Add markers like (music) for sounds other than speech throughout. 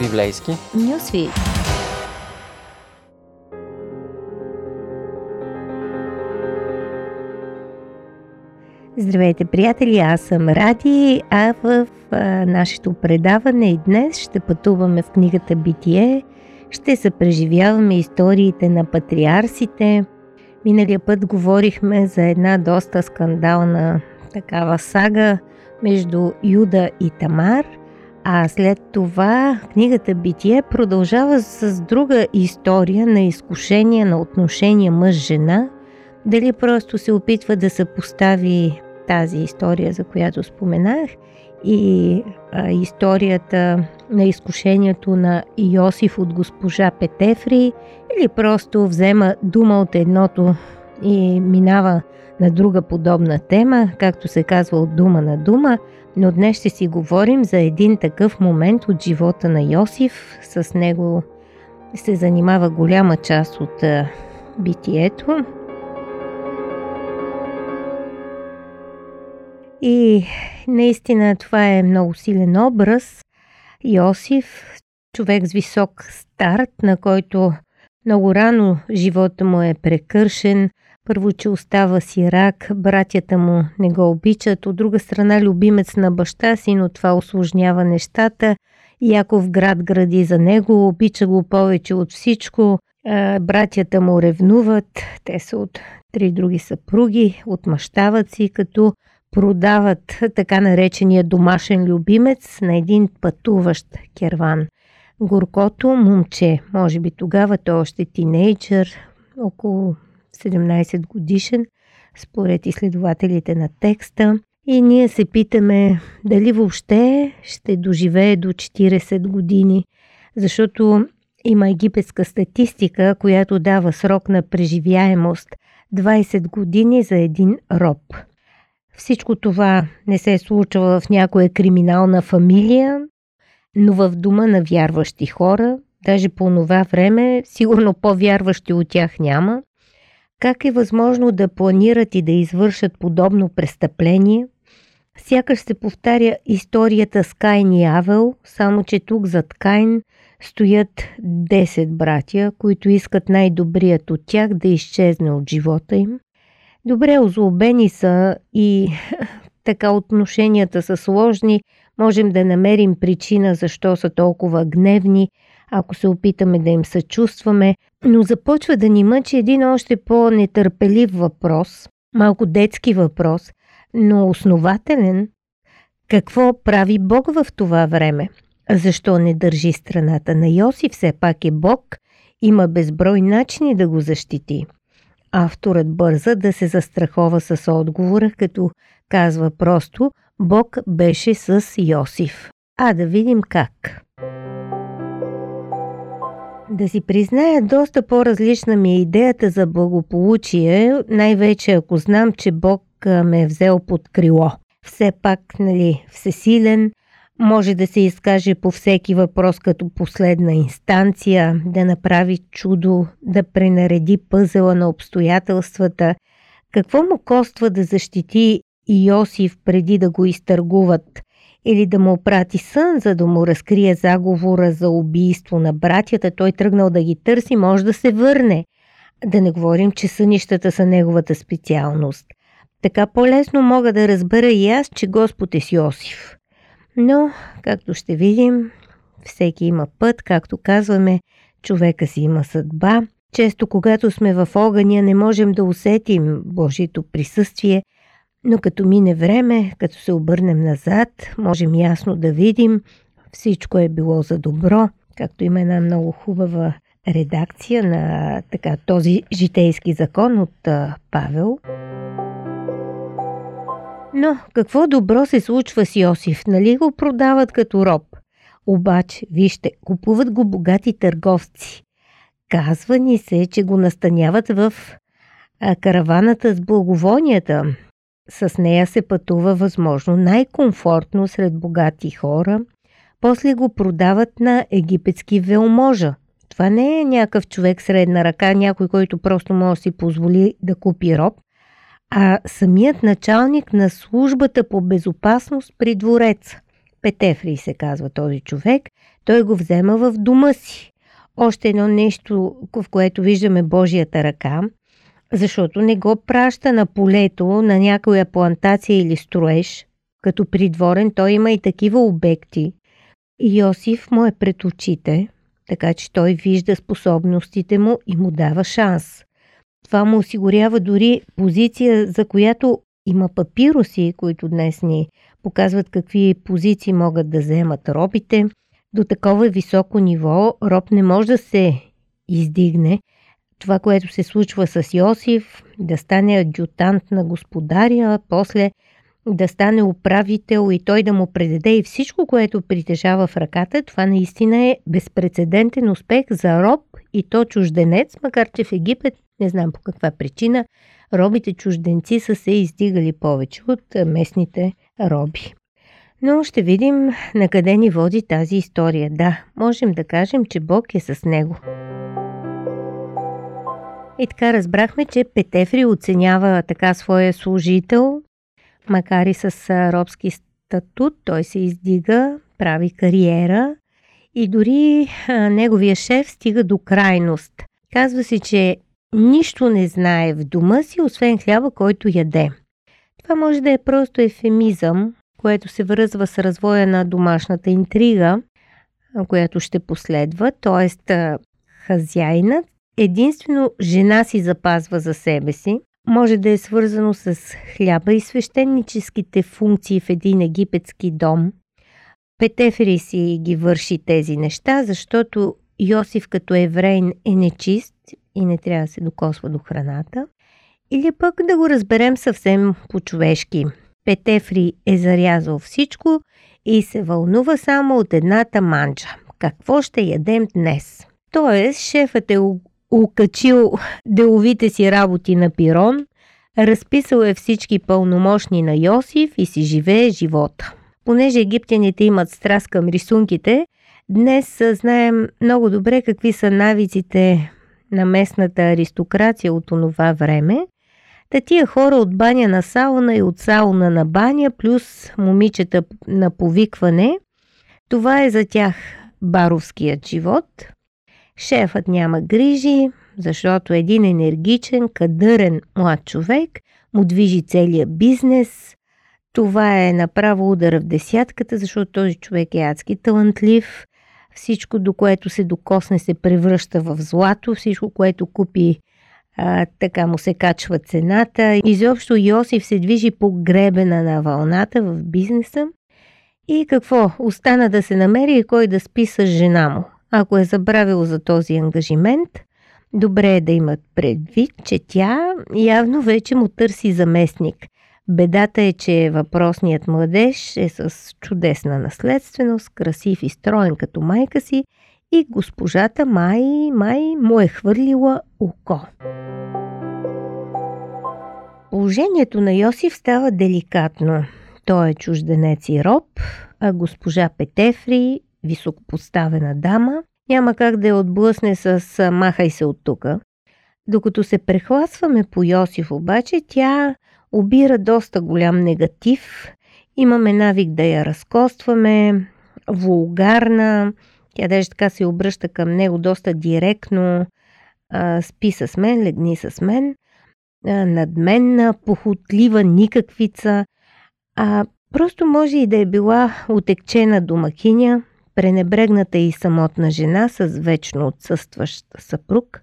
Библейски. Нюсвит. Здравейте, приятели! Аз съм Ради, а в а, нашето предаване и днес ще пътуваме в книгата Битие. Ще се преживяваме историите на патриарсите. Миналия път говорихме за една доста скандална такава сага между Юда и Тамар – а след това книгата Битие продължава с друга история на изкушение на отношения мъж-жена. Дали просто се опитва да се постави тази история, за която споменах, и а, историята на изкушението на Йосиф от госпожа Петефри, или просто взема дума от едното и минава на друга подобна тема, както се казва от дума на дума, но днес ще си говорим за един такъв момент от живота на Йосиф. С него се занимава голяма част от битието. И наистина това е много силен образ. Йосиф, човек с висок старт, на който много рано живота му е прекършен, първо, че остава сирак, братята му не го обичат, от друга страна любимец на баща си, но това осложнява нещата. Яков град гради за него, обича го повече от всичко. Братята му ревнуват, те са от три други съпруги, отмъщават си, като продават така наречения домашен любимец на един пътуващ керван. Горкото момче, може би тогава той още тинейджър, около 17 годишен, според изследователите на текста. И ние се питаме дали въобще ще доживее до 40 години, защото има египетска статистика, която дава срок на преживяемост 20 години за един роб. Всичко това не се е случва в някоя криминална фамилия, но в дома на вярващи хора, даже по това време, сигурно по-вярващи от тях няма. Как е възможно да планират и да извършат подобно престъпление? Сякаш се повтаря историята с Кайн и Авел, само че тук зад Кайн стоят 10 братя, които искат най-добрият от тях да изчезне от живота им. Добре озлобени са и (laughs) така отношенията са сложни, можем да намерим причина защо са толкова гневни, ако се опитаме да им съчувстваме, но започва да ни мъчи един още по-нетърпелив въпрос, малко детски въпрос, но основателен. Какво прави Бог в това време? Защо не държи страната на Йосиф? Все пак е Бог, има безброй начини да го защити. Авторът бърза да се застрахова с отговора, като казва просто Бог беше с Йосиф. А да видим как. Да си призная, доста по-различна ми е идеята за благополучие, най-вече ако знам, че Бог ме е взел под крило. Все пак, нали, всесилен, може да се изкаже по всеки въпрос като последна инстанция, да направи чудо, да пренареди пъзела на обстоятелствата. Какво му коства да защити Йосиф преди да го изтъргуват? Или да му прати сън, за да му разкрие заговора за убийство на братята, той тръгнал да ги търси, може да се върне. Да не говорим, че сънищата са неговата специалност. Така по-лесно мога да разбера и аз, че Господ е с Йосиф. Но, както ще видим, всеки има път, както казваме, човека си има съдба. Често, когато сме в огъня, не можем да усетим Божието присъствие – но като мине време, като се обърнем назад, можем ясно да видим, всичко е било за добро, както има една много хубава редакция на така, този житейски закон от а, Павел. Но какво добро се случва с Йосиф? Нали го продават като роб? Обаче, вижте, купуват го богати търговци. Казва ни се, че го настаняват в а, караваната с благовонията, с нея се пътува възможно най-комфортно сред богати хора, после го продават на египетски велможа. Това не е някакъв човек средна ръка, някой, който просто може да си позволи да купи роб, а самият началник на службата по безопасност при двореца. Петефрий се казва този човек, той го взема в дома си. Още едно нещо, в което виждаме Божията ръка, защото не го праща на полето, на някоя плантация или строеж. Като придворен той има и такива обекти. Йосиф му е пред очите, така че той вижда способностите му и му дава шанс. Това му осигурява дори позиция, за която има папироси, които днес ни показват какви позиции могат да вземат робите. До такова високо ниво роб не може да се издигне. Това, което се случва с Йосиф, да стане адютант на господаря, после да стане управител и той да му предаде и всичко, което притежава в ръката, това наистина е безпредседентен успех за роб и то чужденец, макар че в Египет, не знам по каква причина, робите чужденци са се издигали повече от местните роби. Но ще видим на къде ни води тази история. Да, можем да кажем, че Бог е с него. И така разбрахме, че Петефри оценява така своя служител, макар и с робски статут, той се издига, прави кариера и дори а, неговия шеф стига до крайност. Казва си, че нищо не знае в дома си, освен хляба, който яде. Това може да е просто ефемизъм, което се връзва с развоя на домашната интрига, която ще последва, т.е. хазяйнат единствено жена си запазва за себе си, може да е свързано с хляба и свещеническите функции в един египетски дом. Петефери си ги върши тези неща, защото Йосиф като еврейн е нечист и не трябва да се докосва до храната. Или пък да го разберем съвсем по-човешки. Петефри е зарязал всичко и се вълнува само от едната манджа. Какво ще ядем днес? Тоест, шефът е укачил деловите си работи на пирон, разписал е всички пълномощни на Йосиф и си живее живота. Понеже египтяните имат страст към рисунките, днес знаем много добре какви са навиците на местната аристокрация от онова време. Та тия хора от баня на сауна и от сауна на баня, плюс момичета на повикване, това е за тях баровският живот – Шефът няма грижи, защото един енергичен, кадърен млад човек му движи целия бизнес. Това е направо удара в десятката, защото този човек е адски талантлив. Всичко, до което се докосне, се превръща в злато. Всичко, което купи, а, така му се качва цената. Изобщо Йосиф се движи по гребена на вълната в бизнеса. И какво? Остана да се намери и кой да спи с жена му. Ако е забравил за този ангажимент, добре е да имат предвид, че тя явно вече му търси заместник. Бедата е, че въпросният младеж е с чудесна наследственост, красив и строен като майка си и госпожата Май, Май му е хвърлила око. Положението на Йосиф става деликатно. Той е чужденец и роб, а госпожа Петефри високопоставена дама, няма как да я отблъсне с махай се от тука. Докато се прехласваме по Йосиф обаче, тя обира доста голям негатив. Имаме навик да я разкостваме, вулгарна, тя даже така се обръща към него доста директно, а, спи с мен, легни с мен, а, надменна, похотлива, никаквица, а просто може и да е била отекчена домакиня, пренебрегната и самотна жена с вечно отсъстващ съпруг,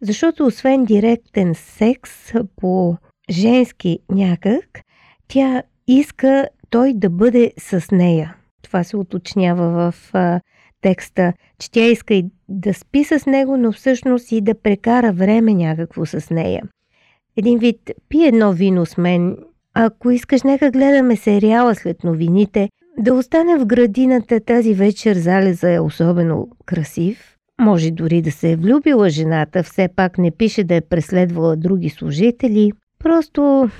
защото освен директен секс по женски някак, тя иска той да бъде с нея. Това се уточнява в а, текста, че тя иска и да спи с него, но всъщност и да прекара време някакво с нея. Един вид, пи едно вино с мен, ако искаш, нека гледаме сериала след новините – да остане в градината тази вечер залеза е особено красив. Може дори да се е влюбила жената, все пак не пише да е преследвала други служители. Просто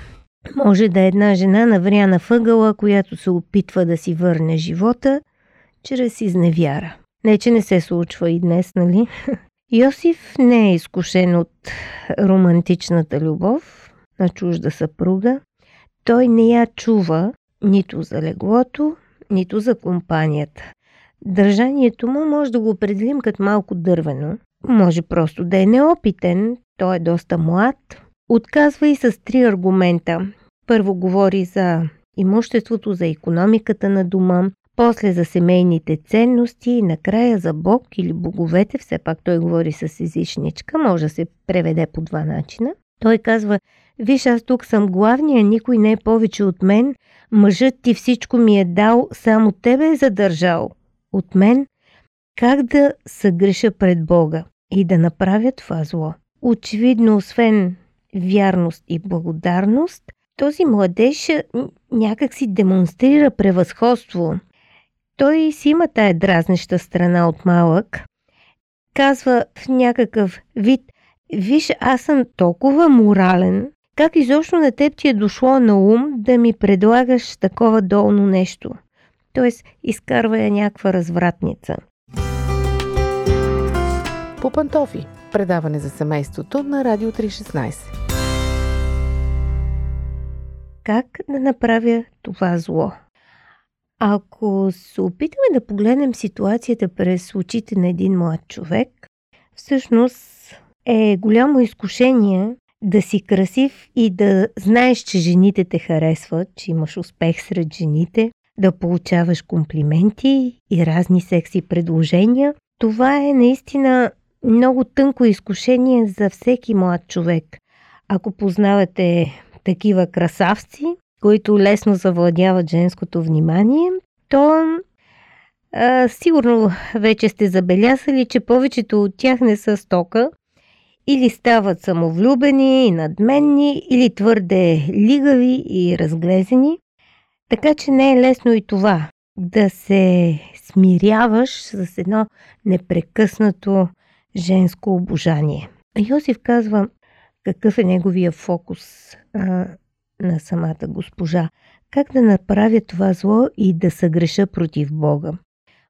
може да е една жена навряна въгъла, която се опитва да си върне живота чрез изневяра. Не, че не се случва и днес, нали? (laughs) Йосиф не е изкушен от романтичната любов на чужда съпруга. Той не я чува нито за леглото, нито за компанията. Държанието му може да го определим като малко дървено. Може просто да е неопитен, той е доста млад. Отказва и с три аргумента. Първо говори за имуществото, за економиката на дома, после за семейните ценности и накрая за Бог или боговете, все пак той говори с езичничка, може да се преведе по два начина. Той казва, виж аз тук съм главния, никой не е повече от мен, мъжът ти всичко ми е дал, само тебе е задържал. От мен как да съгреша пред Бога и да направя това зло. Очевидно, освен вярност и благодарност, този младеж някак си демонстрира превъзходство. Той си има тая дразнеща страна от малък. Казва в някакъв вид, виж, аз съм толкова морален, как изобщо на теб ти е дошло на ум да ми предлагаш такова долно нещо? Тоест, изкарва я някаква развратница. По пантофи. Предаване за семейството на Радио 316. Как да направя това зло? Ако се опитаме да погледнем ситуацията през очите на един млад човек, всъщност е голямо изкушение да си красив и да знаеш, че жените те харесват, че имаш успех сред жените, да получаваш комплименти и разни секси предложения. Това е наистина много тънко изкушение за всеки млад човек. Ако познавате такива красавци, които лесно завладяват женското внимание, то а, сигурно вече сте забелязали, че повечето от тях не са стока или стават самовлюбени и надменни, или твърде лигави и разглезени. Така че не е лесно и това да се смиряваш с едно непрекъснато женско обожание. Йосиф казва какъв е неговия фокус а, на самата госпожа. Как да направя това зло и да съгреша против Бога?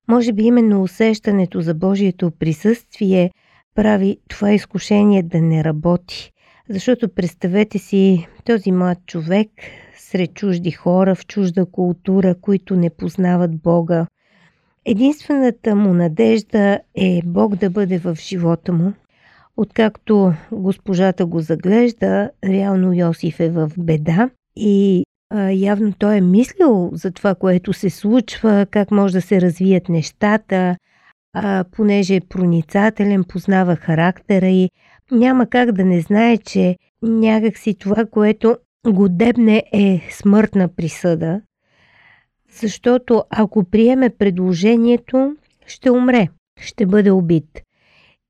Може би именно усещането за Божието присъствие прави това изкушение да не работи. Защото представете си този млад човек сред чужди хора, в чужда култура, които не познават Бога. Единствената му надежда е Бог да бъде в живота му. Откакто госпожата го заглежда, реално Йосиф е в беда и а, явно той е мислил за това, което се случва, как може да се развият нещата, а, понеже е проницателен, познава характера и няма как да не знае, че някакси това, което го дебне е смъртна присъда, защото ако приеме предложението, ще умре, ще бъде убит.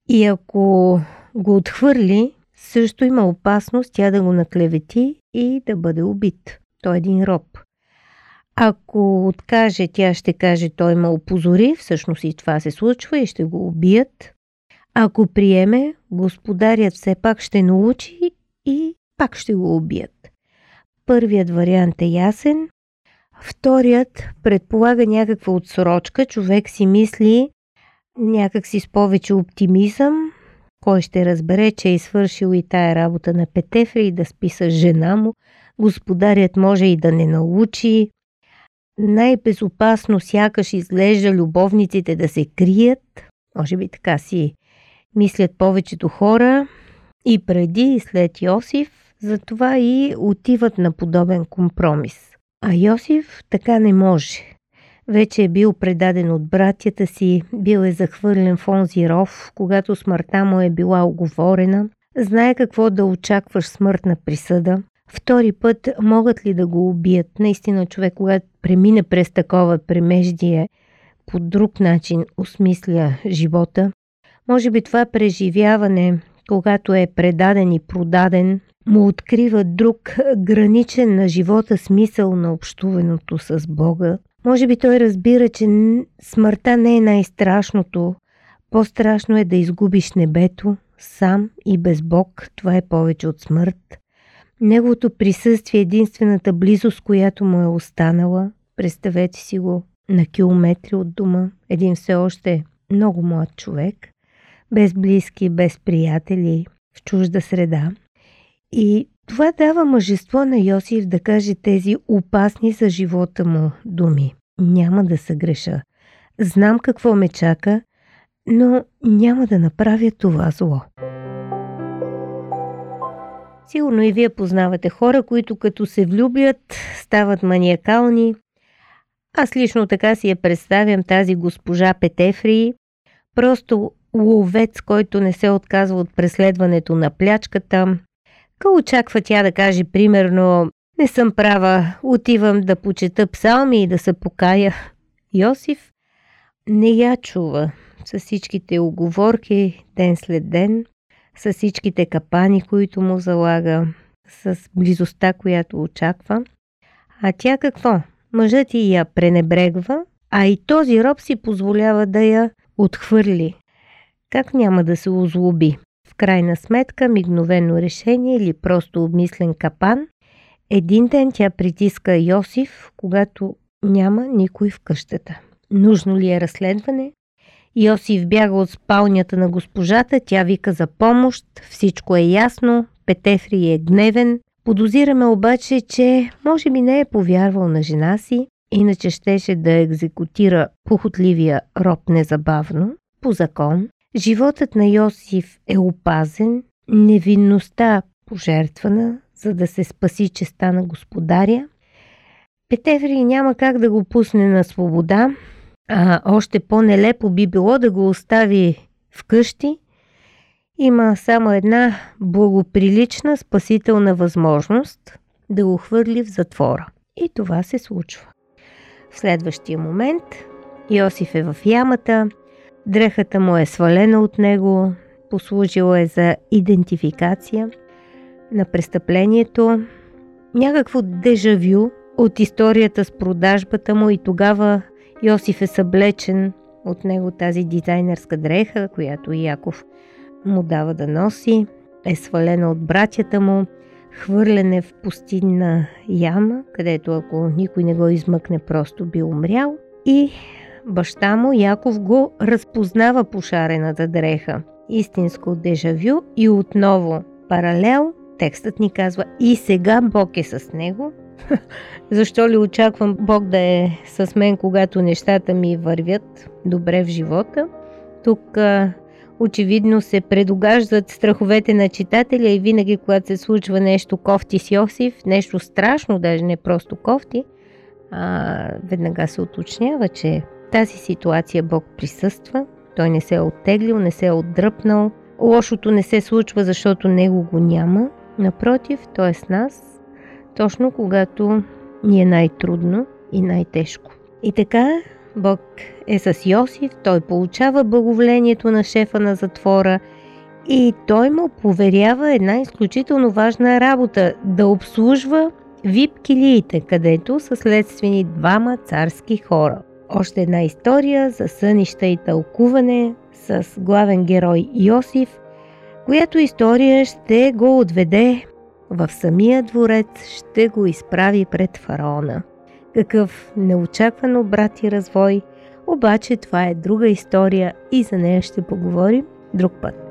И ако го отхвърли, също има опасност тя да го наклевети и да бъде убит. Той е един роб. Ако откаже, тя ще каже, той ме опозори, всъщност и това се случва и ще го убият. Ако приеме, господарят все пак ще научи и пак ще го убият. Първият вариант е ясен, вторият предполага някаква отсрочка, човек си мисли някакси с повече оптимизъм, кой ще разбере, че е свършил и тая работа на Петефри и да спи с жена му, господарят може и да не научи, най-безопасно сякаш изглежда любовниците да се крият, може би така си мислят повечето хора, и преди и след Йосиф, затова и отиват на подобен компромис. А Йосиф така не може. Вече е бил предаден от братята си, бил е захвърлен в онзи ров, когато смъртта му е била оговорена, знае какво да очакваш смъртна присъда, Втори път могат ли да го убият? Наистина човек, когато премине през такова премеждие, по друг начин осмисля живота. Може би това преживяване, когато е предаден и продаден, му открива друг граничен на живота смисъл на общуването с Бога. Може би той разбира, че смъртта не е най-страшното. По-страшно е да изгубиш небето, сам и без Бог. Това е повече от смърт. Неговото присъствие е единствената близост, която му е останала. Представете си го на километри от дома. Един все още много млад човек, без близки, без приятели, в чужда среда. И това дава мъжество на Йосиф да каже тези опасни за живота му думи. няма да се греша. Знам какво ме чака, но няма да направя това зло. Сигурно и вие познавате хора, които като се влюбят, стават маниакални. Аз лично така си я представям тази госпожа Петефри, просто ловец, който не се отказва от преследването на плячката. Ка очаква тя да каже примерно не съм права, отивам да почета псалми и да се покая. Йосиф не я чува с всичките оговорки ден след ден, с всичките капани, които му залага, с близостта, която очаква. А тя какво? Мъжът и я пренебрегва, а и този роб си позволява да я отхвърли. Как няма да се озлоби? В крайна сметка, мигновено решение или просто обмислен капан, един ден тя притиска Йосиф, когато няма никой в къщата. Нужно ли е разследване? Йосиф бяга от спалнята на госпожата, тя вика за помощ, всичко е ясно, Петефри е гневен. Подозираме обаче, че може би не е повярвал на жена си, иначе щеше да екзекутира похотливия роб незабавно. По закон, животът на Йосиф е опазен, невинността пожертвана, за да се спаси честа на господаря. Петефри няма как да го пусне на свобода, а още по-нелепо би било да го остави вкъщи. Има само една благоприлична спасителна възможност да го хвърли в затвора. И това се случва. В следващия момент Йосиф е в ямата, дрехата му е свалена от него, послужила е за идентификация на престъплението, някакво дежавю от историята с продажбата му и тогава Йосиф е съблечен от него тази дизайнерска дреха, която Яков му дава да носи, е свалена от братята му, хвърлен е в пустинна яма, където ако никой не го измъкне, просто би умрял. И баща му, Яков, го разпознава по шарената дреха. Истинско дежавю и отново паралел. Текстът ни казва и сега Бог е с него, (laughs) Защо ли очаквам Бог да е с мен, когато нещата ми вървят добре в живота? Тук а, очевидно се предогаждат страховете на читателя и винаги, когато се случва нещо кофти с Йосиф, нещо страшно, даже не просто кофти, а, веднага се уточнява, че тази ситуация Бог присъства, той не се е оттеглил, не се е отдръпнал, лошото не се случва, защото него го няма, напротив, той е с нас точно когато ни е най-трудно и най-тежко. И така, Бог е с Йосиф, той получава благоволението на шефа на затвора и той му поверява една изключително важна работа да обслужва вип-килиите, където са следствени двама царски хора. Още една история за сънища и тълкуване с главен герой Йосиф, която история ще го отведе в самия дворец ще го изправи пред фараона. Какъв неочакван обрат и развой, обаче това е друга история и за нея ще поговорим друг път.